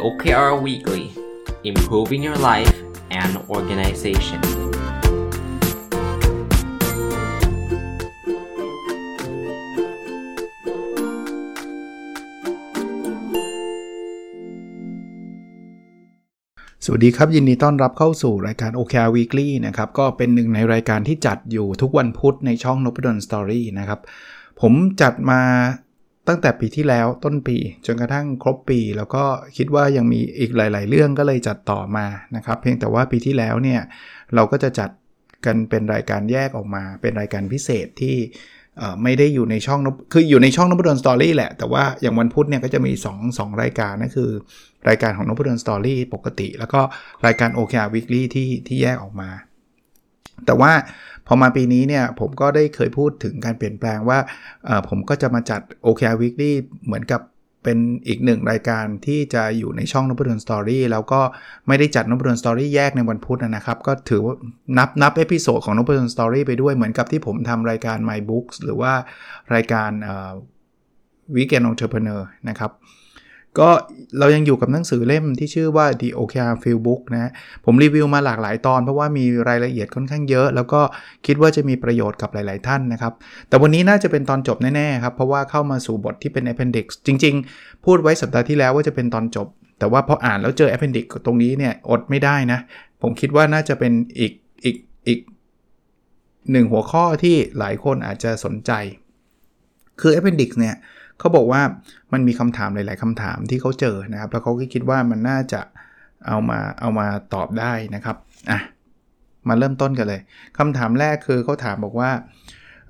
OKR Weekly Improving Your Life and Organization สวัสดีครับ ยินดีต้อนรับเข้าสู่รายการ OKR Weekly นะครับ ก็เป็นหนึ่งในรายการที่จัดอยู่ทุกวันพุธในช่อง n o p ด d o n Story นะครับ ผมจัดมา ตั้งแต่ปีที่แล้วต้นปี จนกระทั่งครบปี แล้วก็คิดว่ายังมีอีกหลาย ๆ เรื่องก็เลยจัดต่อมานะครับ เพียงแต่ว่าปีที่แล้วเนี่ยเราก็จะจัดกันเป็นรายการแยกออกมา เป็นรายการพิเศษที่ไม่ได้อยู่ในช่องคืออยู่ในช่องน p ด d o n Story แหละ แต่ว่าอย่างวันพุธเนี่ยก็จะมี 2 2 รายการนั่นคือ รายการของน p ด d o n Story ปกติ แล้วก็รายการ OKR Weekly ที่ที่แยกออกมา แต่ว่า พอมาปีนี้เนี่ยผมก็ได้เคยพูดถึงการเปลี่ยนแปลงว่าผมก็จะมาจัด OKR Weekly เหมือนกับเป็นอีกหนึ่งรายการที่จะอยู่ในช่องน p ด d o n Story แล้วก็ไม่ได้จัดน p ด d o n Story แยกในวันพุธนะครับ ก็ถือว่านับนับ episode ของน p ด d o n Story ไปด้วยเหมือนกับที่ผมทำรายการ My Books หรือว่ารายการเอ่อ Weekend Entrepreneur นะครับ ก็เรายังอยู่กับหนังสือเล่มที่ชื่อว่า The OKR Field Book นะผมรีวิวมาหลากหลายตอนเพราะว่ามีรายละเอียดค่อนข้างเยอะ แล้วก็คิดว่าจะมีประโยชน์กับหลาย ๆ ท่านนะครับ แต่วันนี้น่าจะเป็นตอนจบแน่ ๆ ครับ เพราะว่าเข้ามาสู่บทที่เป็น appendix จริง ๆ พูดไว้สัปดาห์ที่แล้วว่าจะเป็นตอนจบ แต่ว่าพออ่านแล้วเจอ appendix ตรงนี้เนี่ยอดไม่ได้นะ ผมคิดว่าน่าจะเป็นอีกอีกอีกหนึ่งหัวข้อที่หลายคนอาจจะสนใจ คือ appendix เนี่ย เขาบอกว่ามันมีคำถามหลาย ๆคำถามที่เขาเจอนะครับ แล้วเขาก็คิดว่ามันน่าจะเอามาเอามาตอบได้นะครับอะมาเริ่มต้นกันเลยคำถามแรกคือเขาถามบอกว่า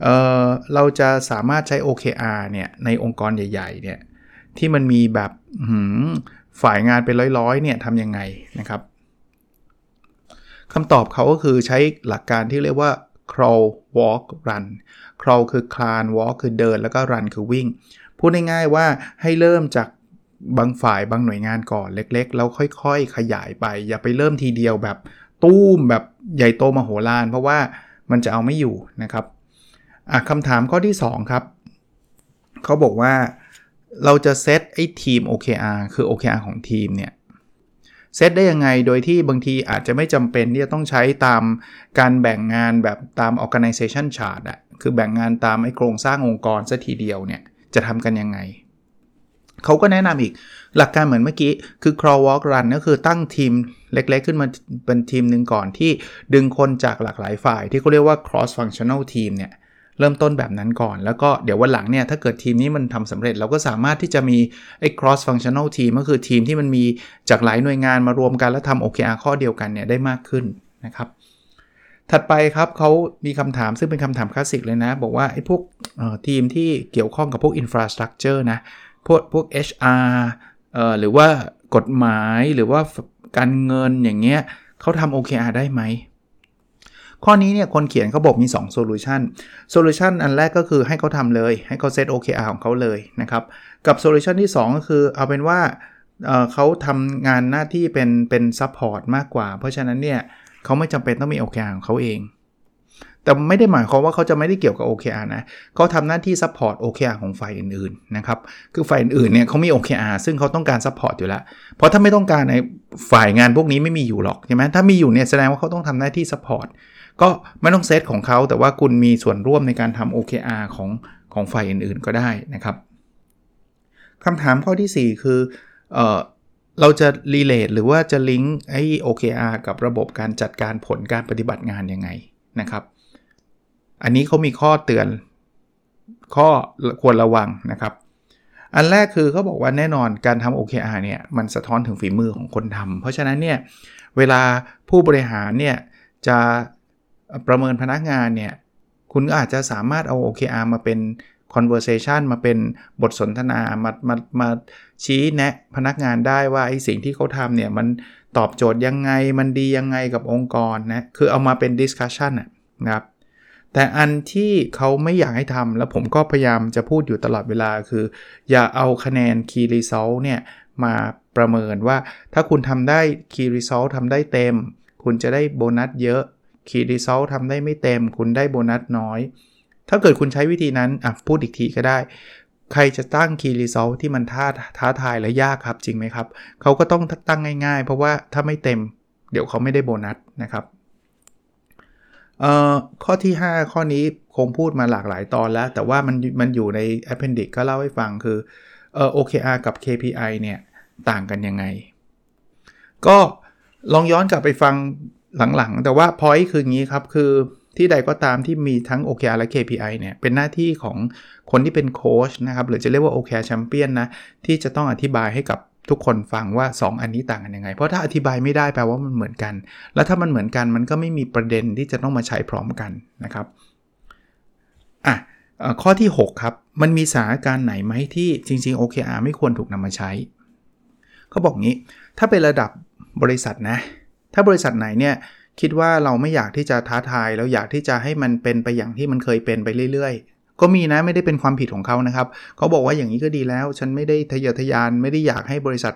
เออเราจะสามารถใช้ OKR เนี่ยในองค์กรใหญ่ ๆ เนี่ยที่มันมีแบบหืมฝ่ายงานเป็นร้อยๆเนี่ยทำยังไงนะครับคำตอบเขาก็คือใช้หลักการที่เรียกว่า crawl walk run crawl คือคลาน walk คือเดิน แล้วก็ run คือวิ่ง พูดง่ายๆว่าให้เริ่มจากบางฝ่ายบางหน่วยงานก่อนเล็กๆ แล้วค่อยๆ ขยายไป อย่าไปเริ่มทีเดียวแบบตู้มแบบใหญ่โตมโหฬารเพราะว่ามันจะเอาไม่อยู่นะครับอะคำถามข้อที่ 2 ครับ เขาบอกว่าเราจะเซตไอ้ทีม OKR คือ OKR ของทีมเนี่ยเซตได้ยังไงโดยที่บางทีอาจจะไม่จำเป็นที่จะต้องใช้ตามการแบ่งงานแบบตาม organization chart อะคือแบ่งงานตามไอ้โครงสร้างองค์กรซะทีเดียวเนี่ย จะทำกันยังไง เขาก็แนะนำอีกหลักการเหมือนเมื่อกี้คือ crawl walk run ก็คือตั้งทีมเล็กๆ ขึ้นมาเป็นทีมหนึ่งก่อนที่ดึงคนจากหลากหลายฝ่าย ที่เขาเรียกว่า cross functional team เนี่ยเริ่มต้นแบบนั้นก่อน แล้วก็เดี๋ยววันหลังเนี่ยถ้าเกิดทีมนี้มันทำสำเร็จ เราก็สามารถที่จะมีไอ้ cross functional team ก็คือทีมที่มันมีจากหลายหน่วยงานมารวมกันแล้วทำ OKR ข้อเดียวกันเนี่ยได้มากขึ้นนะครับ ถัดไปครับเขามีคำถามซึ่งเป็นคำถามคลาสสิกเลยนะ บอกว่าไอ้พวกทีมที่เกี่ยวข้องกับพวก infrastructure นะ พวกพวก HR เอ่อหรือว่ากฎหมายหรือว่าการเงินอย่างเงี้ยเขาทำ OKR ได้ไหม ข้อนี้เนี่ยคนเขียนเขาบอกมี2 solution solution อันแรกก็คือให้เขาทำเลย ให้เขาเซต OKR ของเขาเลยนะครับ กับ solution ที่ 2 ก็คือเอาเป็นว่าเเขาทำงานหน้าที่เป็นเป็น support มากกว่า เพราะฉะนั้นเนี่ยเเขาไม่จำเป็นต้องมี OKR ของเขาเอง แต่ไม่ได้หมายความว่าเขาจะไม่ได้เกี่ยวกับ OKR นะเขาทำหน้าที่ support OKR ของฝ่ายอื่นๆนะครับคือฝ่ายอื่นๆเนี่ยเขามี OKR ซึ่งเขาต้องการ support อยู่แล้วเพราะถ้าไม่ต้องการในฝ่ายงานพวกนี้ไม่มีอยู่หรอกใช่ไหมถ้ามีอยู่เนี่ยแสดงว่าเขาต้องทำหน้าที่ support ก็ไม่ต้องเซตของเขาแต่ว่าคุณมีส่วนร่วมในการทำ OKR ของของฝ่ายอื่นๆก็ได้นะครับคำถามข้อที่ 4 คืออ เราจะ relate หรือว่าจะลิงก์ไอ้ OKR กับระบบการจัดการผลการปฏิบัติงานยังไงนะครับ อันนี้เขามีข้อเตือนข้อควรระวังนะครับ อันแรกคือเขาบอกว่าแน่นอนการทำ OKR เนี่ยมันสะท้อนถึงฝีมือของคนทำเพราะฉะนั้นเนี่ยเวลาผู้บริหารเนี่ยจะประเมินพนักงานเนี่ยคุณก็อาจจะสามารถเอา OKR มาเป็น conversation มาเป็นบทสนทนามามามาชี้แนะพนักงานได้ว่าไอ้สิ่งที่เขาทำเนี่ยมันตอบโจทย์ยังไงมันดียังไงกับองค์กรนะคือเอามาเป็น discussion นะครับแต่อันที่เขาไม่อยากให้ทำแล้วผมก็พยายามจะพูดอยู่ตลอดเวลาคือ อย่าเอาคะแนน key result เนี่ยมาประเมินว่าถ้าคุณทำได้ key result ทำได้เต็ม คุณจะได้โบนัสเยอะ key result ทำได้ไม่เต็ม คุณได้โบนัสน้อย ถ้าเกิดคุณใช้วิธีนั้นอะพูดอีกทีก็ได้ ใครจะตั้ง Key Result ที่มันท้าท้าทายและยากครับจริงไหมครับ เขาก็ต้องตั้งง่าย ๆ เพราะว่าถ้าไม่เต็ม เดี๋ยวเขาไม่ได้โบนัสนะครับข้อที่ 5 ข้อนี้คงพูดมาหลากหลายตอนแล้ว แต่ว่ามันมันอยู่ใน Appendix ก็เล่าให้ฟังคือเออ OKR กับ KPI เนี่ย ต่างกันยังไง ก็ลองย้อนกลับไปฟังหลังๆ แต่ว่า point คืออย่างนี้ครับ คือ ที่ใดก็ตามที่มีทั้ง OKR และ KPI เนี่ยเป็นหน้าที่ของคนที่เป็นโค้ชนะครับหรือจะเรียกว่า OKR แชมเปี้ยนนะที่จะต้องอธิบายให้กับทุกคนฟังว่า 2 อันนี้ต่างกันยังไง เพราะถ้าอธิบายไม่ได้แปลว่ามันเหมือนกัน แล้วถ้ามันเหมือนกันมันก็ไม่มีประเด็นที่จะต้องมาใช้พร้อมกันนะครับอะข้อที่ 6 ครับ มันมีสถานการณ์ไหนไหมที่จริง ๆ OKR ไม่ควรถูกนำมาใช้เขาบอกงี้ ถ้าเป็นระดับบริษัทนะ ถ้าบริษัทไหนเนี่ย คิดว่าเราไม่อยากที่จะท้าทายแล้วอยากที่จะให้มันเป็นไปอย่างที่มันเคยเป็นไปเรื่อย ๆ ก็มีนะไม่ได้เป็นความผิดของเขานะครับเขาบอกว่าอย่างนี้ก็ดีแล้ว ฉันไม่ได้ทะเยอทะยานไม่ได้อยากให้บริษัท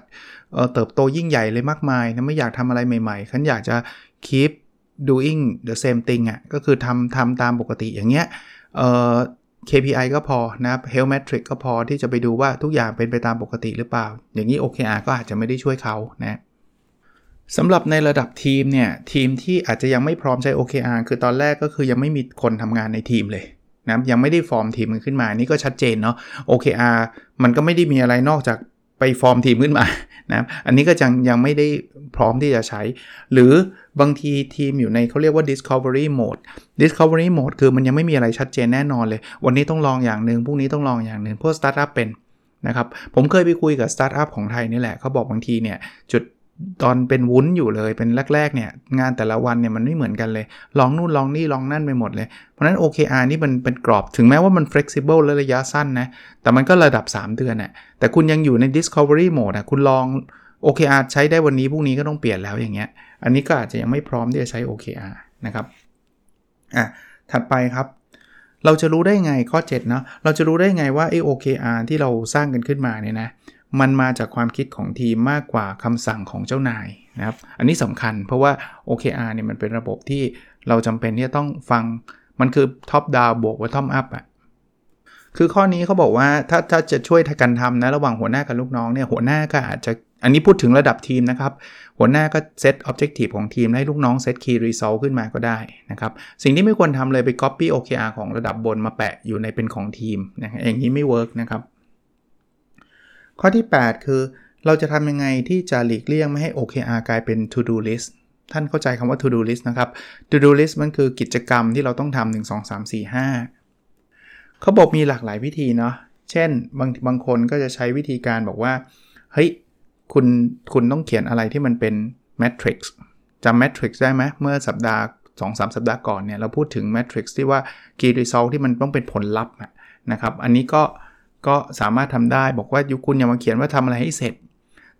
เเติบโตยิ่งใหญ่เลยมากมายนะไม่อยากทำอะไรใหม่ๆฉันอยากจะ keep doing the same thing อะ่ะก็คือทำทำตามปกติอย่างเงี้ย KPI ก็พอนะครับ Health Metric ก็พอที่จะไปดูว่าทุกอย่างเป็นไปตามปกติหรือเปล่า อย่างนี้ OKR ก็อาจจะไม่ได้ช่วยเขานะ สำหรับในระดับทีมเนี่ย ทีมที่อาจจะยังไม่พร้อมใช้ OKR คือตอนแรกก็คือยังไม่มีคนทำงานในทีมเลยนะยังไม่ได้ฟอร์มทีมขึ้นมานี่ก็ชัดเจนเนาะ OKR มันก็ไม่ได้มีอะไรนอกจากไปฟอร์มทีมขึ้นมานะอันนี้ก็ยังยังไม่ได้พร้อมที่จะใช้ หรือบางทีทีมอยู่ในเขาเรียกว่า discovery mode discovery mode คือมันยังไม่มีอะไรชัดเจนแน่นอนเลย วันนี้ต้องลองอย่างหนึ่งพรุ่งนี้ต้องลองอย่างหนึ่งพวกสตาร์ทอัพเป็นนะครับผมเคยไปคุยกับสตาร์ทอัพของไทยนี่แหละเขาบอกบางทีเนี่ยจุด ตอนเป็นวุ้นอยู่เลยเป็นแรกๆเนี่ยงานแต่ละวันเนี่ยมันไม่เหมือนกันเลย ลองนู่นลองนี่ลองนั่นไปหมดเลย เพราะนั้น OKR นี่มันเป็นกรอบถึงแม้ว่ามัน flexible และระยะสั้นนะ แต่มันก็ระดับ 3 เดือนน่ะแต่คุณยังอยู่ใน discovery mode นะคุณลอง OKR ใช้ได้วันนี้พรุ่งนี้ก็ต้องเปลี่ยนแล้วอย่างเงี้ย อันนี้ก็อาจจะยังไม่พร้อมที่จะใช้ OKR นะครับอะถัดไปครับ เราจะรู้ได้ไงข้อ 7 เนาะเราจะรู้ได้ไงว่าไอ้ OKR ที่เราสร้างกันขึ้นมาเนี่ยนะ มันมาจากความคิดของทีมมากกว่าคำสั่งของเจ้านายนะครับ อันนี้สำคัญเพราะว่า OKR เนี่ยมันเป็นระบบที่เราจำเป็นที่จะต้องฟัง มันคือ top down บวก bottom up อะ คือข้อนี้เขาบอกว่าถ้าถ้าจะช่วยกันทำนะระหว่างหัวหน้ากับลูกน้องเนี่ยหัวหน้าก็อาจจะอันนี้พูดถึงระดับทีมนะครับ หัวหน้าก็ set objective ของทีม ให้ลูกน้อง set key result ขึ้นมาก็ได้นะครับ สิ่งที่ไม่ควรทำเลยไป copy OKR ของระดับบนมาแปะอยู่ในเป็นของทีมนะอย่างนี้ไม่ work นะครับ ข้อที่ 8 คือ เราจะทำยังไงที่จะหลีกเลี่ยงไม่ให้ OKR กลายเป็น to do list ท่านเข้าใจคำว่า to do list นะครับ to do list มันคือกิจกรรมที่เราต้องทำ1 2 3 4 5เขาบอกมีหลากหลายวิธีเนาะเช่นบางบางคนก็จะใช้วิธีการบอกว่า เฮ้ย คุณคุณต้องเขียนอะไรที่มันเป็น matrix จำ matrix ได้ไหมเมื่อสัปดาห์2-3สัปดาห์ก่อนเนี่ย เราพูดถึง matrix ที่ว่า key result ที่มันต้องเป็นผลลัพธ์นะครับ อันนี้ก็ ก็สามารถทำได้บอกว่ายุคุณอย่ามาเขียนว่าทำอะไรให้เสร็จ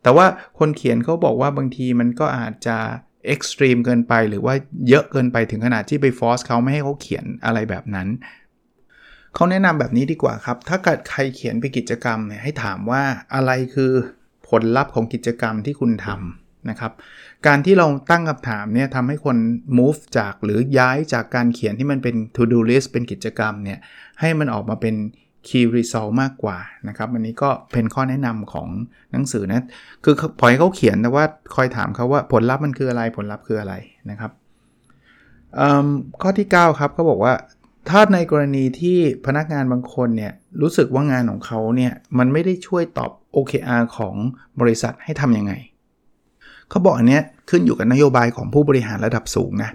แต่ว่าคนเขียนเขาบอกว่าบางทีมันก็อาจจะเอ็กซ์ตรีมเกินไป หรือว่าเยอะเกินไปถึงขนาดที่ไปฟอร์สเขาไม่ให้เขาเขียนอะไรแบบนั้นเขาแนะนำแบบนี้ดีกว่าครับ ถ้าเกิดใครเขียนไปกิจกรรมเนี่ยให้ถามว่าอะไรคือผลลัพธ์ของกิจกรรมที่คุณทำนะครับ การที่เราตั้งคำถามเนี่ยทำให้คน move จากหรือย้ายจากการเขียนที่มันเป็น to do list เป็นกิจกรรมเนี่ยให้มันออกมาเป็น Key Result มากกว่านะครับอันนี้ก็เป็นข้อแนะนำของหนังสือนะคือปล่อยเขาเขียนแต่ว่าคอยถามเขาว่าผลลัพธ์มันคืออะไรผลลัพธ์คืออะไรนะครับข้อที่ 9 ครับเขาบอกว่าถ้าในกรณีที่พนักงานบางคนเนี่ยรู้สึกว่างานของเขาเนี่ยมันไม่ได้ช่วยตอบ OKR ของบริษัทให้ทำยังไงเขาบอกอันนี้ขึ้นอยู่กับนโยบายของผู้บริหารระดับสูงนะ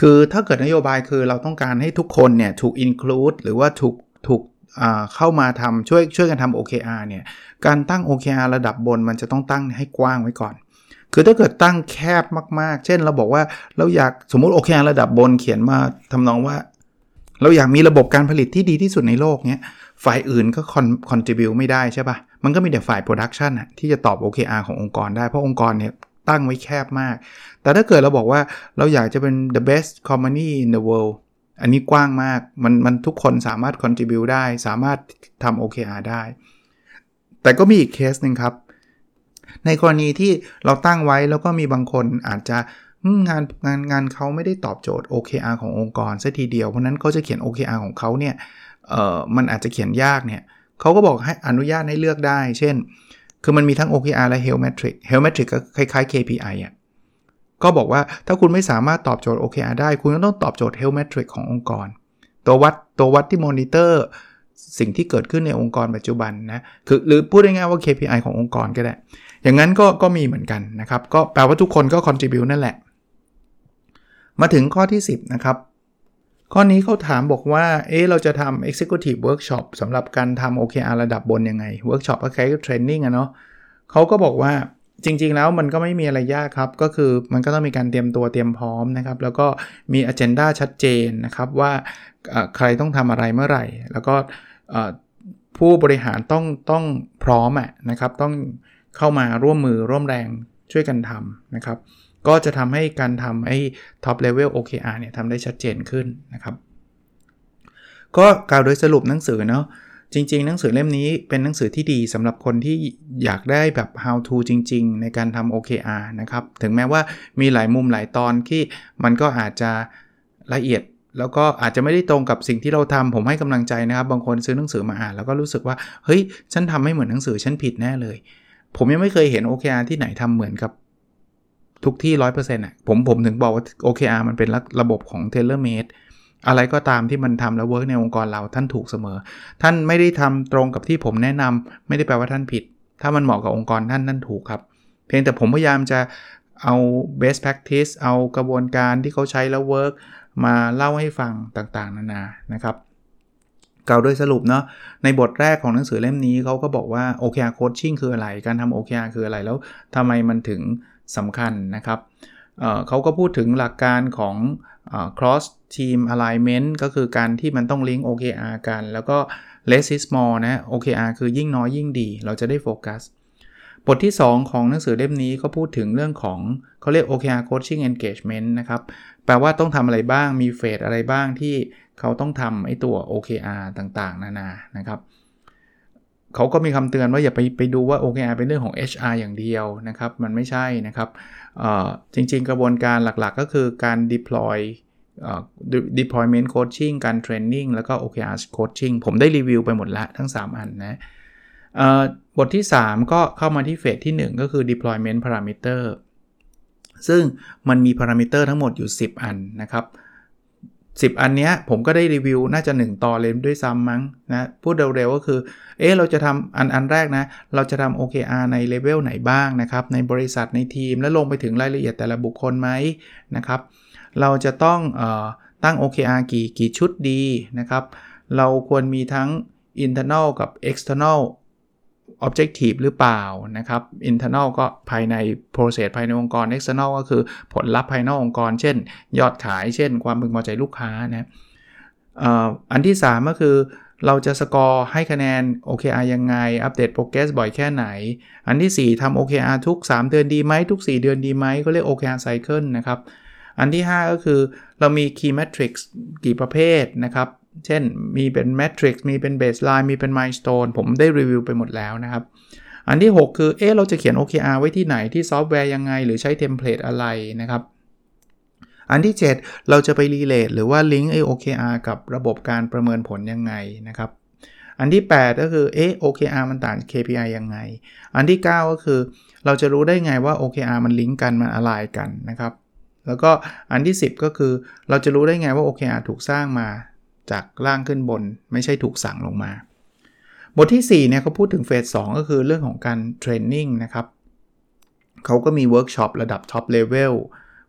คือถ้าเกิดนโยบายคือเราต้องการให้ทุกคนเนี่ยถูก include หรือว่าถูกถูก เข้ามาทำช่วยช่วยกันทำ OKR เนี่ย การตั้ง OKR ระดับบนมันจะต้องตั้งให้กว้างไว้ก่อน คือถ้าเกิดตั้งแคบมากๆ เช่นเราบอกว่าเราอยากสมมุติ OKR ระดับบนเขียนมาทำนองว่า เราอยากมีระบบการผลิตที่ดีที่สุดในโลกเนี้ยฝ่ายอื่นก็ con contribute ไม่ได้ใช่ปะมันก็มีแต่ฝ่าย production ที่จะตอบ OKR ขององค์กรได้ เพราะองค์กรเนี่ยตั้งไว้แคบมาก แต่ถ้าเกิดเราบอกว่าเราอยากจะเป็น the best company in the world อันนี้กว้างมาก มันมันทุกคนสามารถ contribu ได้ สามารถทำ OKR ได้ แต่ก็มีอีกเคสหนึ่งครับ ในกรณีที่เราตั้งไว้แล้วก็มีบางคนอาจจะงานงานงานเขาไม่ได้ตอบโจทย์ OKR ขององค์กรซะทีเดียว เพราะนั้นเขาจะเขียน OKR ของเขาเนี่ย เอ่อ มันอาจจะเขียนยากเนี่ยเขาก็บอกให้อนุญาตให้เลือกได้ เช่น คือมันมีทั้ง OKR และ Health Metric Health Metric ก็คล้ายๆ KPI อะ ก็บอกว่าถ้าคุณไม่สามารถตอบโจทย์ OKR ได้ คุณก็ต้องตอบโจทย์ Health Metric ขององค์กร ตัววัดตัววัดที่มอนิเตอร์สิ่งที่เกิดขึ้นในองค์กรปัจจุบันนะคือหรือพูดง่ายๆว่า KPI ขององค์กรก็ได้ อย่างนั้นก็ก็มีเหมือนกันนะครับ ก็แปลว่าทุกคนก็ contribute นั่นแหละ มาถึงข้อที่ 10 นะครับ ข้อนี้เขาถามบอกว่าเอ๊ะเราจะทำ executive workshop สำหรับการทำ OKR ระดับบนยังไง workshop ก็คล้ายกับ training อะเนาะเขาก็บอกว่า จริง ๆ แล้วมันก็ไม่มีอะไรยากครับ ก็คือมันก็ต้องมีการเตรียมตัวเตรียมพร้อมนะครับ แล้วก็มี agenda ชัดเจนนะครับว่าใครต้องทำอะไรเมื่อไหร่ แล้วก็ผู้บริหารต้องต้องพร้อมอะนะครับ ต้องเข้ามาร่วมมือร่วมแรงช่วยกันทำนะครับ ก็จะทำให้การทำไอ้ top level OKR เนี่ยทำได้ชัดเจนขึ้นนะครับ ก็กล่าวโดยสรุปหนังสือเนาะ จริง ๆ หนังสือเล่มนี้เป็นหนังสือที่ดีสำหรับคนที่อยากได้แบบ how to จริง ๆ ในการทำ OKR นะครับ ถึงแม้ว่ามีหลายมุมหลายตอนที่มันก็อาจจะละเอียด แล้วก็อาจจะไม่ได้ตรงกับสิ่งที่เราทำผมให้กำลังใจนะครับ บางคนซื้อหนังสือมาอ่านแล้วก็รู้สึกว่า เฮ้ย ฉันทำไม่เหมือนหนังสือฉันผิดแน่เลย ผมยังไม่เคยเห็น OKR ที่ไหนทำเหมือนกับทุกที่100%อะผมผมถึงบอกว่า OKR มันเป็นระบบของ tailor made อะไรก็ตามที่มันทำแล้ว work ในองค์กรเราท่านถูกเสมอ ท่านไม่ได้ทำตรงกับที่ผมแนะนำไม่ได้แปลว่าท่านผิด ถ้ามันเหมาะกับองค์กรท่านท่านถูกครับ เพียงแต่ผมพยายามจะเอา best practice เอากระบวนการที่เขาใช้แล้ว work มาเล่าให้ฟังต่างๆ นานานะครับกล่าวโดยสรุปเนาะในบทแรกของหนังสือเล่มนี้เขาก็บอกว่า OKR coaching คืออะไร การทำ OKR คืออะไรแล้วทำไมมันถึงสำคัญนะครับ เขาก็พูดถึงหลักการของ cross team alignment ก็คือการที่มันต้องลิงก์ OKR กัน แล้วก็ less is more นะ OKR คือยิ่งน้อยยิ่งดี เราจะได้โฟกัส บทที่ 2 ของหนังสือเล่มนี้ก็พูดถึงเรื่องของเขาเรียก OKR coaching engagement นะครับ แปลว่าต้องทำอะไรบ้าง มีเฟสอะไรบ้างที่เขาต้องทำไอตัว OKR ต่างๆ นานา นะครับเขาก็มีคำเตือนว่าอย่าไปไปดูว่า OKR เป็นเรื่องของ HR อย่างเดียวนะครับ มันไม่ใช่นะครับ จริงๆ กระบวนการหลักๆ ก็คือการ deploy deployment coaching การ training แล้วก็ OKR coaching ผมได้รีวิวไปหมดแล้วทั้ง 3 อันนะบทที่ 3 ก็เข้ามาที่เฟสที่ 1 ก็คือ deployment parameter ซึ่งมันมีพารามิเตอร์ทั้งหมดอยู่ 10 อันนะครับ 10 อันนี้ผมก็ได้รีวิวน่าจะ 1ต่อเลยด้วยซ้ำมั้งนะพูดเร็วๆก็คือ เอ๊เราจะทำอันอันแรกนะ เราจะทำ OKR ในเลเวลไหนบ้างนะครับ ในบริษัทในทีม และลงไปถึงรายละเอียดแต่ละบุคคลไหมนะครับ เราจะต้องออตั้ง OKR กี่กี่ชุดดีนะครับ เราควรมีทั้ง internal กับ external objective หรือเปล่านะครับ internal ก็ภายใน process ภายในองค์กร external ก็คือผลลัพธ์ภายนอกองค์กร เช่น ยอดขาย เช่น ความพึงพอใจลูกค้านะอันที่ 3 ก็คือเราจะสกอร์ให้คะแนน OKR ยังไง อัปเดต progress บ่อยแค่ไหน อันที่ 4ทำ OKR ทุก 3 เดือนดีไหม ทุก 4 เดือนดีไหม ก็เรียก OKR cycle นะครับ อันที่ 5 ก็คือเรามี key metrics กี่ประเภทนะครับ เช่นมีเป็น metrics มีเป็น baseline มีเป็น milestone ผมได้รีวิวไปหมดแล้วนะครับ อันที่ 6 คือเอ๊ะเราจะเขียน OKR ไว้ที่ไหนที่ซอฟต์แวร์ยังไง หรือใช้ template อะไรนะครับอันที่ 7 เราจะไปรีเลทหรือว่าลิงก์ไอ OKR กับระบบการประเมินผลยังไงนะครับ อันที่ 8 ก็คือเอ๊ะ OKR มันต่าง KPI ยังไง อันที่ 9 ก็คือ เราจะรู้ได้ไงว่า OKR มันลิงก์กันมันอะไรกันนะครับ แล้วก็อันที่ 10 ก็คือเราจะรู้ได้ไงว่า OKR ถูกสร้างมา จากล่างขึ้นบนไม่ใช่ถูกสั่งลงมา บทที่ 4 เนี่ยเขาพูดถึงเฟส2ก็คือเรื่องของการเทรนนิ่งนะครับเขาก็มีเวิร์กช็อประดับ top level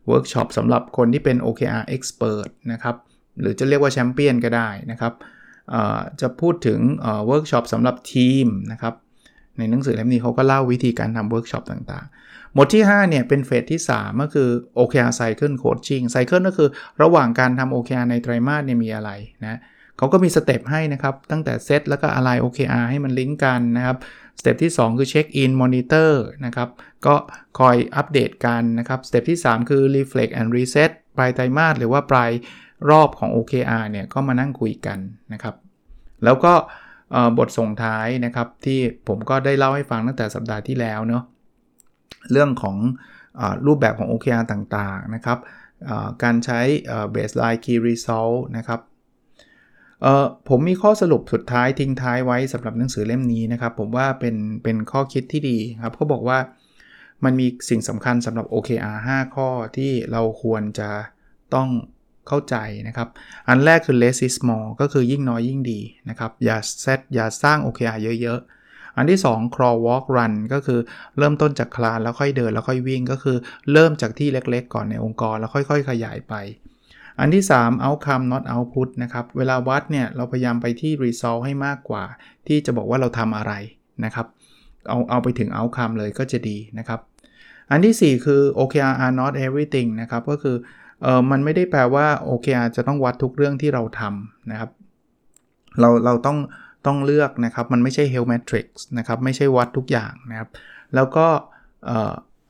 เวิร์กช็อปสำหรับคนที่เป็น OKR Expert นะครับหรือจะเรียกว่าแชมเปี้ยนก็ได้นะครับจะพูดถึงเวิร์กช็อปสำหรับทีมนะครับ ในหนังสือเล่มนี้เขาก็เล่าวิธีการทำเวิร์กช็อปต่างๆ หมวดที่ 5 เนี่ย เป็นเฟสที่ 3 ก็คือ OKR Cycle Coaching Cycle ก็คือระหว่างการทำ OKR ในไตรมาสเนี่ยมีอะไรนะเขาก็มี step ให้นะครับ ตั้งแต่เซตแล้วก็ align OKR ให้มันลิงก์กันนะครับ step ที่ 2 คือ check in monitor นะครับ ก็คอยอัปเดตกันนะครับ step ที่ 3 คือ reflect and reset ปลายไตรมาสหรือว่าปลายรอบของ OKR เนี่ยก็มานั่งคุยกันนะครับ แล้วก็ บทส่งท้ายนะครับที่ผมก็ได้เล่าให้ฟังตั้งแต่สัปดาห์ที่แล้วเนาะเรื่องของอรูปแบบของ OKR ต่างๆนะครับการใช้ baseline key result นะครับผมมีข้อสรุปสุดท้ายทิ้งท้ายไว้สำหรับหนังสือเล่มนี้นะครับ ผมว่าเป็นเป็นข้อคิดที่ดีครับเขาบอกว่ามันมีสิ่งสำคัญสำหรับ OKR 5 ข้อที่เราควรจะต้อง เข้าใจนะครับ อันแรกคือ less is more ก็คือยิ่งน้อยยิ่งดีนะครับ อย่าเซตอย่าสร้าง OKR เยอะ ๆ อันที่ 2 crawl walk run ก็คือเริ่มต้นจากคลานแล้วค่อยเดินแล้วค่อยวิ่ง ก็คือเริ่มจากที่เล็กๆ ก่อนในองค์กรแล้วค่อย ๆ ขยายไป อันที่ 3 outcome not output นะครับ เวลาวัดเนี่ยเราพยายามไปที่ result ให้มากกว่า ที่จะบอกว่าเราทำอะไรนะครับ เอาเอาไปถึง outcome เลยก็จะดีนะครับ อันที่ 4 คือ OKR are not everything นะครับก็คือ เออมันไม่ได้แปลว่า OKR จะต้องวัดทุกเรื่องที่เราทำนะครับ เราเราต้องต้องเลือกนะครับ มันไม่ใช่ health metrics นะครับ ไม่ใช่วัดทุกอย่างนะครับ แล้วก็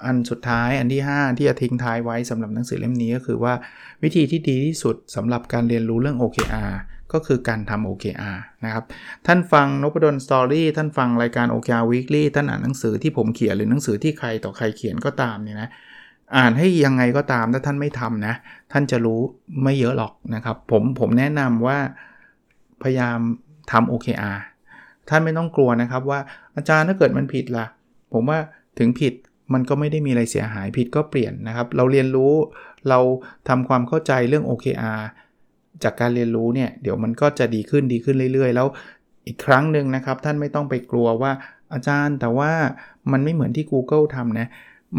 อันสุดท้ายอันที่ 5 ที่จะทิ้งท้ายไว้สำหรับหนังสือเล่มนี้ก็คือว่าวิธีที่ดีที่สุดสำหรับการเรียนรู้เรื่อง OKR ก็คือการทำ OKR นะครับ ท่านฟังนพดลสตอรี่ท่านฟังรายการ OKR Weekly ท่านอ่านหนังสือที่ผมเขียนหรือหนังสือที่ใครต่อใครเขียนก็ตามเนี่ยนะ อ่านให้ยังไงก็ตามถ้าท่านไม่ทำนะท่านจะรู้ไม่เยอะหรอกนะครับผมผมแนะนำว่าพยายามทำ OKR ท่านไม่ต้องกลัวนะครับว่าอาจารย์ถ้าเกิดมันผิดล่ะ ผมว่าถึงผิดมันก็ไม่ได้มีอะไรเสียหายผิดก็เปลี่ยนนะครับ เราเรียนรู้เราทำความเข้าใจเรื่อง OKR จากการเรียนรู้เนี่ยเดี๋ยวมันก็จะดีขึ้นดีขึ้นเรื่อย ๆ แล้วอีกครั้งหนึ่งนะครับ ท่านไม่ต้องไปกลัวว่าอาจารย์แต่ว่ามันไม่เหมือนที่ Google ทำนะ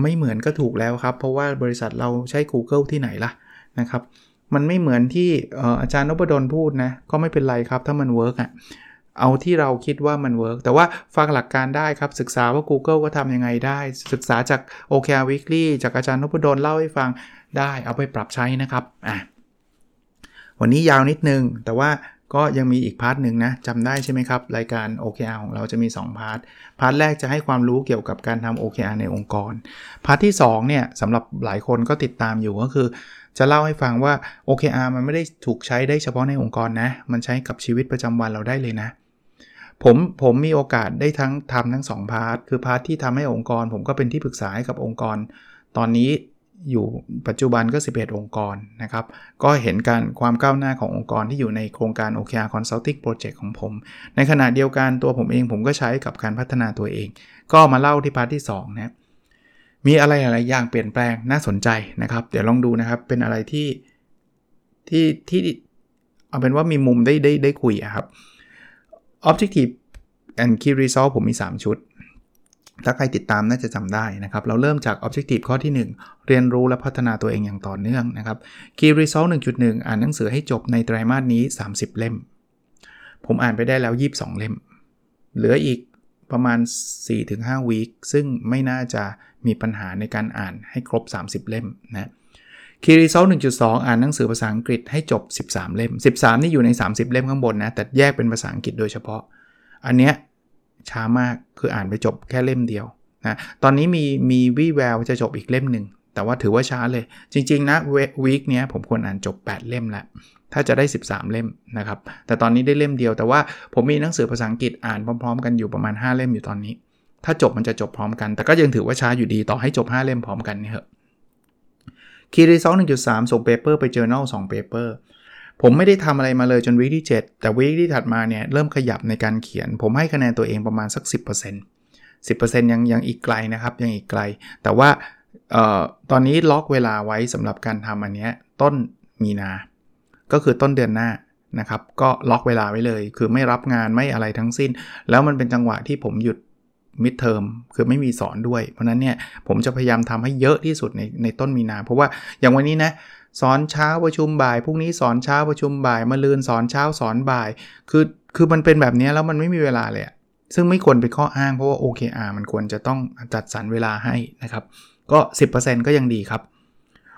ไม่เหมือนก็ถูกแล้วครับ เพราะว่าบริษัทเราใช้ Google ที่ไหนล่ะนะครับ มันไม่เหมือนที่อาจารย์นพดลพูดนะ ก็ไม่เป็นไรครับถ้ามัน work อะเอาที่เราคิดว่ามัน work แต่ว่าฟังหลักการได้ครับ ศึกษาว่า Google ก็ทำยังไงได้ ศึกษาจาก OKR Weekly จากอาจารย์นพดลเล่าให้ฟังได้ เอาไปปรับใช้นะครับอะวันนี้ยาวนิดนึง แต่ว่า ก็ยังมีอีก part หนึ่งนะจำได้ใช่ไหมครับ รายการ OKR ของเราจะมี 2 part part แรกจะให้ความรู้เกี่ยวกับการทำ OKR ในองค์กร part ที่2เนี่ยสำหรับหลายคนก็ติดตามอยู่ก็คือ จะเล่าให้ฟังว่า OKR มันไม่ได้ถูกใช้ได้เฉพาะในองค์กรนะ มันใช้กับชีวิตประจำวันเราได้เลยนะผมผมมีโอกาสได้ทั้งทำทั้ง2 part คือ part ที่ทำให้องค์กร ผมก็เป็นที่ปรึกษาให้กับองค์กร ตอนนี้ อยู่ปัจจุบันก็ 11 องค์กรนะครับ ก็เห็นการความก้าวหน้าขององค์กรที่อยู่ในโครงการ OKR Consulting Project ของผม ในขณะเดียวกันตัวผมเองผมก็ใช้กับการพัฒนาตัวเอง ก็มาเล่าที่ part ที่2นะมีอะไรอะไรอย่างเปลี่ยนแปลงน่าสนใจนะครับ เดี๋ยวลองดูนะครับเป็นอะไรที่ที่ที่เอาเป็นว่ามีมุมได้ได้ได้คุยครับ Objective and Key Result ผมมี 3 ชุด ถ้าใครติดตามน่าจะจำได้นะครับ เราเริ่มจาก Objective ข้อที่ 1 เรียนรู้และพัฒนาตัวเองอย่างต่อเนื่องนะครับ Key Result 1.1 อ่านหนังสือให้จบในไตรามาสนี้ 30 เล่ม ผมอ่านไปได้แล้ว 22 เล่ม เหลืออีกประมาณ 4-5 วีคซึ่งไม่น่าจะมีปัญหาในการอ่านให้ครบ 30 เล่มนะ Key Result 1.2 อ่านหนังสือภาษาอังกฤษให้จบ 13 เล่ม 13 นี่อยู่ใน 30 เล่มข้างบนนะ แต่แยกเป็นภาษาอังกฤษโดยเฉพาะ อันเนี้ย ช้ามากคืออ่านไปจบแค่เล่มเดียวนะตอนนี้มีมีวี่แววจะจบอีกเล่มหนึ่งแต่ว่าถือว่าช้าเลย จริง ๆ นะวีคนี้ผมควรอ่านจบ 8 เล่มแล้วถ้าจะได้ 13 เล่มนะครับ แต่ตอนนี้ได้เล่มเดียว แต่ว่าผมมีหนังสือภาษาอังกฤษอ่านพร้อม ๆ กันอยู่ประมาณ 5 เล่มอยู่ตอนนี้ ถ้าจบมันจะจบพร้อมกัน แต่ก็ยังถือว่าช้าอยู่ดีต่อให้จบ 5 เล่มพร้อมกันนี่เหอะคีรีซอล1.3ส่งเปเปอร์ไปเจอ journal 2เปเปอร์ ผมไม่ได้ทำอะไรมาเลยจน week ที่ 7 แต่ week ที่ถัดมาเนี่ยเริ่มขยับในการเขียน ผมให้คะแนนตัวเองประมาณสัก 10% 10%ยังยังอีกไกลนะครับยังอีกไกล แต่ว่าออตอนนี้ล็อกเวลาไว้สำหรับการทำอันนี้ต้นมีนา ก็คือต้นเดือนหน้านะครับ ก็ล็อกเวลาไว้เลย คือไม่รับงานไม่อะไรทั้งสิ้น แล้วมันเป็นจังหวะที่ผมหยุดมิดเทอมคือไม่มีสอนด้วย เพราะนั้นเนี่ยผมจะพยายามทำให้เยอะที่สุดในในต้นมีนา เพราะว่าอย่างวันนี้นะ สอนเช้าประชุมบ่ายพรุ่งนี้สอนเช้าประชุมบ่ายมาลืนสอนเช้าสอนบ่าย คือคือมันเป็นแบบนี้แล้วมันไม่มีเวลาเลยซึ่งไม่ควรเป็นข้ออ้างเพราะว่า OKR มันควรจะต้องจัดสรรเวลาให้นะครับ ก็ 10%ก็ยังดีครับ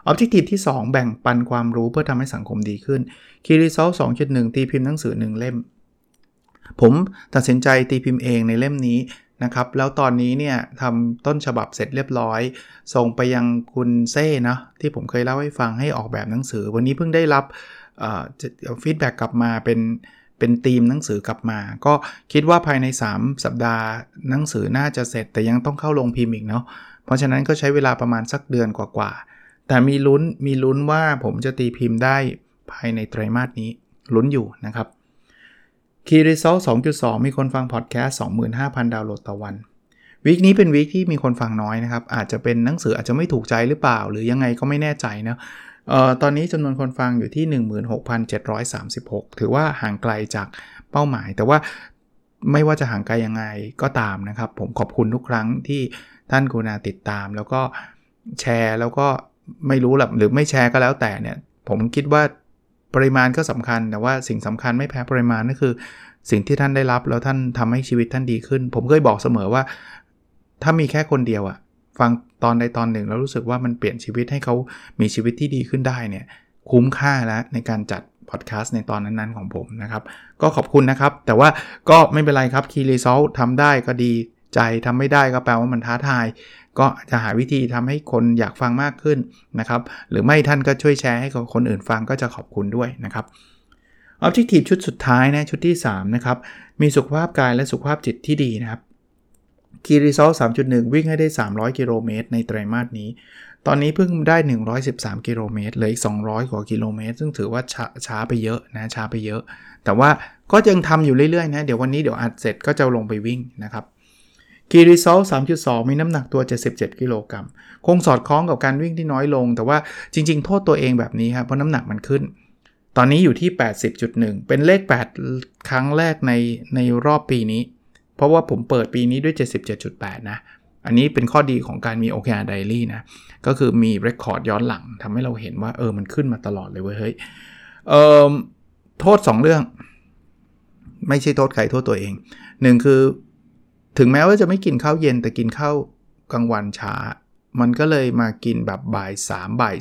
Objective ที่ 2 แบ่งปันความรู้เพื่อทำให้สังคมดีขึ้น Key Result 2.1 ตีพิมพ์หนังสือ 1 เล่ม ผมตัดสินใจตีพิมพ์เองในเล่มนี้ นะครับ แล้วตอนนี้เนี่ยทำต้นฉบับเสร็จเรียบร้อย ส่งไปยังคุณเซ่นะที่ผมเคยเล่าให้ฟังให้ออกแบบหนังสือ วันนี้เพิ่งได้รับfeedback กลับมาเป็นเป็นทีมหนังสือกลับมา ก็คิดว่าภายใน 3 สัปดาห์หนังสือน่าจะเสร็จแต่ยังต้องเข้าโรงพิมพ์อีกเนาะเพราะฉะนั้นก็ใช้เวลาประมาณสักเดือนกว่าๆ แต่มีลุ้นมีลุ้นว่าผมจะตีพิมพ์ได้ภายในไตรมาสนี้ลุ้นอยู่นะครับ Key Result 2.2 มีคนฟังพอดแคสต์ 25,000 ดาวน์โหลดต่อวัน week นี้เป็น week ที่มีคนฟังน้อยนะครับ อาจจะเป็นหนังสืออาจจะไม่ถูกใจหรือเปล่า หรือยังไงก็ไม่แน่ใจนะเอ่อตอนนี้จำนวนคนฟังอยู่ที่ 16,736 ถือว่าห่างไกลจากเป้าหมาย แต่ว่าไม่ว่าจะห่างไกลยังไงก็ตามนะครับ ผมขอบคุณทุกครั้งที่ท่านกุณาติดตาม แล้วก็แชร์แล้วก็ไม่รู้หรือหรือไม่แชร์ก็แล้วแต่เนี่ย ผมคิดว่า ปริมาณก็สำคัญ แต่ว่าสิ่งสำคัญไม่แพ้ปริมาณนั่นคือ สิ่งที่ท่านได้รับแล้วท่านทำให้ชีวิตท่านดีขึ้น ผมเคยบอกเสมอว่า ถ้ามีแค่คนเดียวอะฟังตอนใดตอนหนึ่งแล้วรู้สึกว่ามันเปลี่ยนชีวิตให้เขามีชีวิตที่ดีขึ้นได้เนี่ยคุ้มค่าแล้วในการจัดพอดแคสต์ในตอนนั้นๆของผมนะครับ ก็ขอบคุณนะครับ แต่ว่าก็ไม่เป็นไรครับ Key Result ทำได้ก็ดี ใจทำไม่ได้ก็แปลว่ามันท้าทาย ก็จะหาวิธีทำให้คนอยากฟังมากขึ้นนะครับ หรือไม่ท่านก็ช่วยแชร์ให้กับคนอื่นฟังก็จะขอบคุณด้วยนะครับ Objective ชุดสุดท้ายนะชุดที่ 3 นะครับ มีสุขภาพกายและสุขภาพจิตที่ดีนะครับ Key Result 3.1 วิ่งให้ได้ 300 กิโลเมตรในไตรมาสนี้ ตอนนี้เพิ่งได้ 113 กิโลเมตรเหลืออีก 200 กว่ากิโลเมตร ซึ่งถือว่าช้าช้าไปเยอะนะช้าไปเยอะ แต่ว่าก็ยังทำอยู่เรื่อยๆนะ เดี๋ยววันนี้เดี๋ยวอัดเสร็จก็จะลงไปวิ่งนะครับ Key Result 3.2 มีน้ำหนักตัว 77 กิโลกรัม คงสอดคล้องกับการวิ่งที่น้อยลง แต่ว่าจริง ๆ โทษตัวเองแบบนี้ครับ เพราะน้ำหนักมันขึ้น ตอนนี้อยู่ที่ 80.1 เป็นเลข 8 ครั้งแรกในในรอบปีนี้ เพราะว่าผมเปิดปีนี้ด้วย 77.8 นะ อันนี้เป็นข้อดีของการมี OKR Diary นะ ก็คือมี Record ย้อนหลังทำให้เราเห็นว่าเออ มันขึ้นมาตลอดเลยเว้ย เฮ้ยเอ่อโทษ 2 เรื่อง ไม่ใช่โทษใครโทษตัวเองหนึ่งคือ ถึงแม้ว่าจะไม่กินข้าวเย็นแต่กินข้าวกลางวันช้า มันก็เลยมากินแบบบ่าย3บ่าย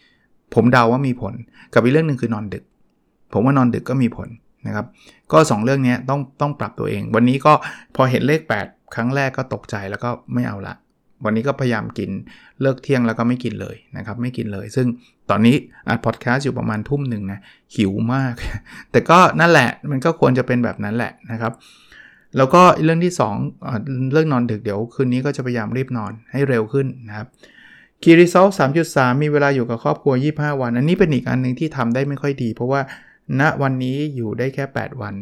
4ผมเดาว่ามีผล กับอีกเรื่องหนึ่งคือนอนดึก ผมว่านอนดึกก็มีผลนะครับ ก็ 2 เรื่องนี้ต้องต้องปรับตัวเอง วันนี้ก็พอเห็นเลข 8 ครั้งแรกก็ตกใจแล้วก็ไม่เอาละ วันนี้ก็พยายามกินเลิกเที่ยงแล้วก็ไม่กินเลยนะครับ ไม่กินเลย ซึ่งตอนนี้อัดพอดแคสต์อยู่ประมาณทุ่มหนึ่งนะหิวมาก แต่ก็นั่นแหละมันก็ควรจะเป็นแบบนั้นแหละนะครับ แล้วก็เรื่องที่2อ่าเรื่องนอนดึกเดี๋ยวคืนนี้ก็จะพยายามรีบนอนให้เร็วขึ้นนะครับคีรีเซล3.3มีเวลาอยู่กับครอบครัว 25 วัน อันนี้เป็นอีกอันหนึ่งที่ทำได้ไม่ค่อยดี เพราะว่าณวันนี้อยู่ได้แค่ 8 วัน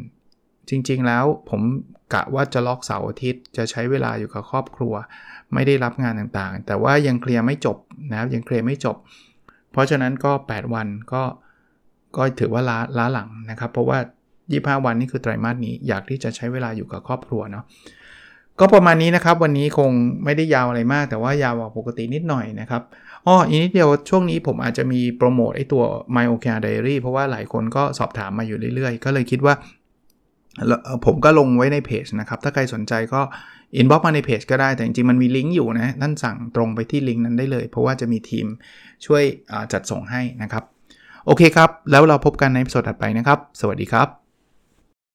จริงๆแล้วผมกะว่าจะล็อกเสาร์อาทิตย์ จะใช้เวลาอยู่กับครอบครัว ไม่ได้รับงานต่างๆ แต่ว่ายังเคลียร์ไม่จบนะครับยังเคลียร์ไม่จบ เพราะฉะนั้นก็ 8 วันก็ก็ถือว่าล้าล้าหลังนะครับ เพราะว่า 25 วันนี่คือไตรมาสนี้อยากที่จะใช้เวลาอยู่กับครอบครัวเนาะก็ประมาณนี้นะครับ วันนี้คงไม่ได้ยาวอะไรมาก แต่ว่ายาวกว่าปกตินิดหน่อยนะครับอ้ออีกนิดเดียวช่วงนี้ผมอาจจะมีโปรโมทไอตัว My OKR Diary เพราะว่าหลายคนก็สอบถามมาอยู่เรื่อยๆ ก็เลยคิดว่า ผมก็ลงไว้ในเพจนะครับ ถ้าใครสนใจก็ inbox มาในเพจก็ได้ แต่จริงๆ มันมีลิงก์อยู่นะท่านสั่งตรงไปที่ลิงก์นั้นได้เลย เพราะว่าจะมีทีมช่วยจัดส่งให้นะครับ โอเคครับ แล้วเราพบกันในสัปดาห์ถัดไปนะครับ สวัสดีครับ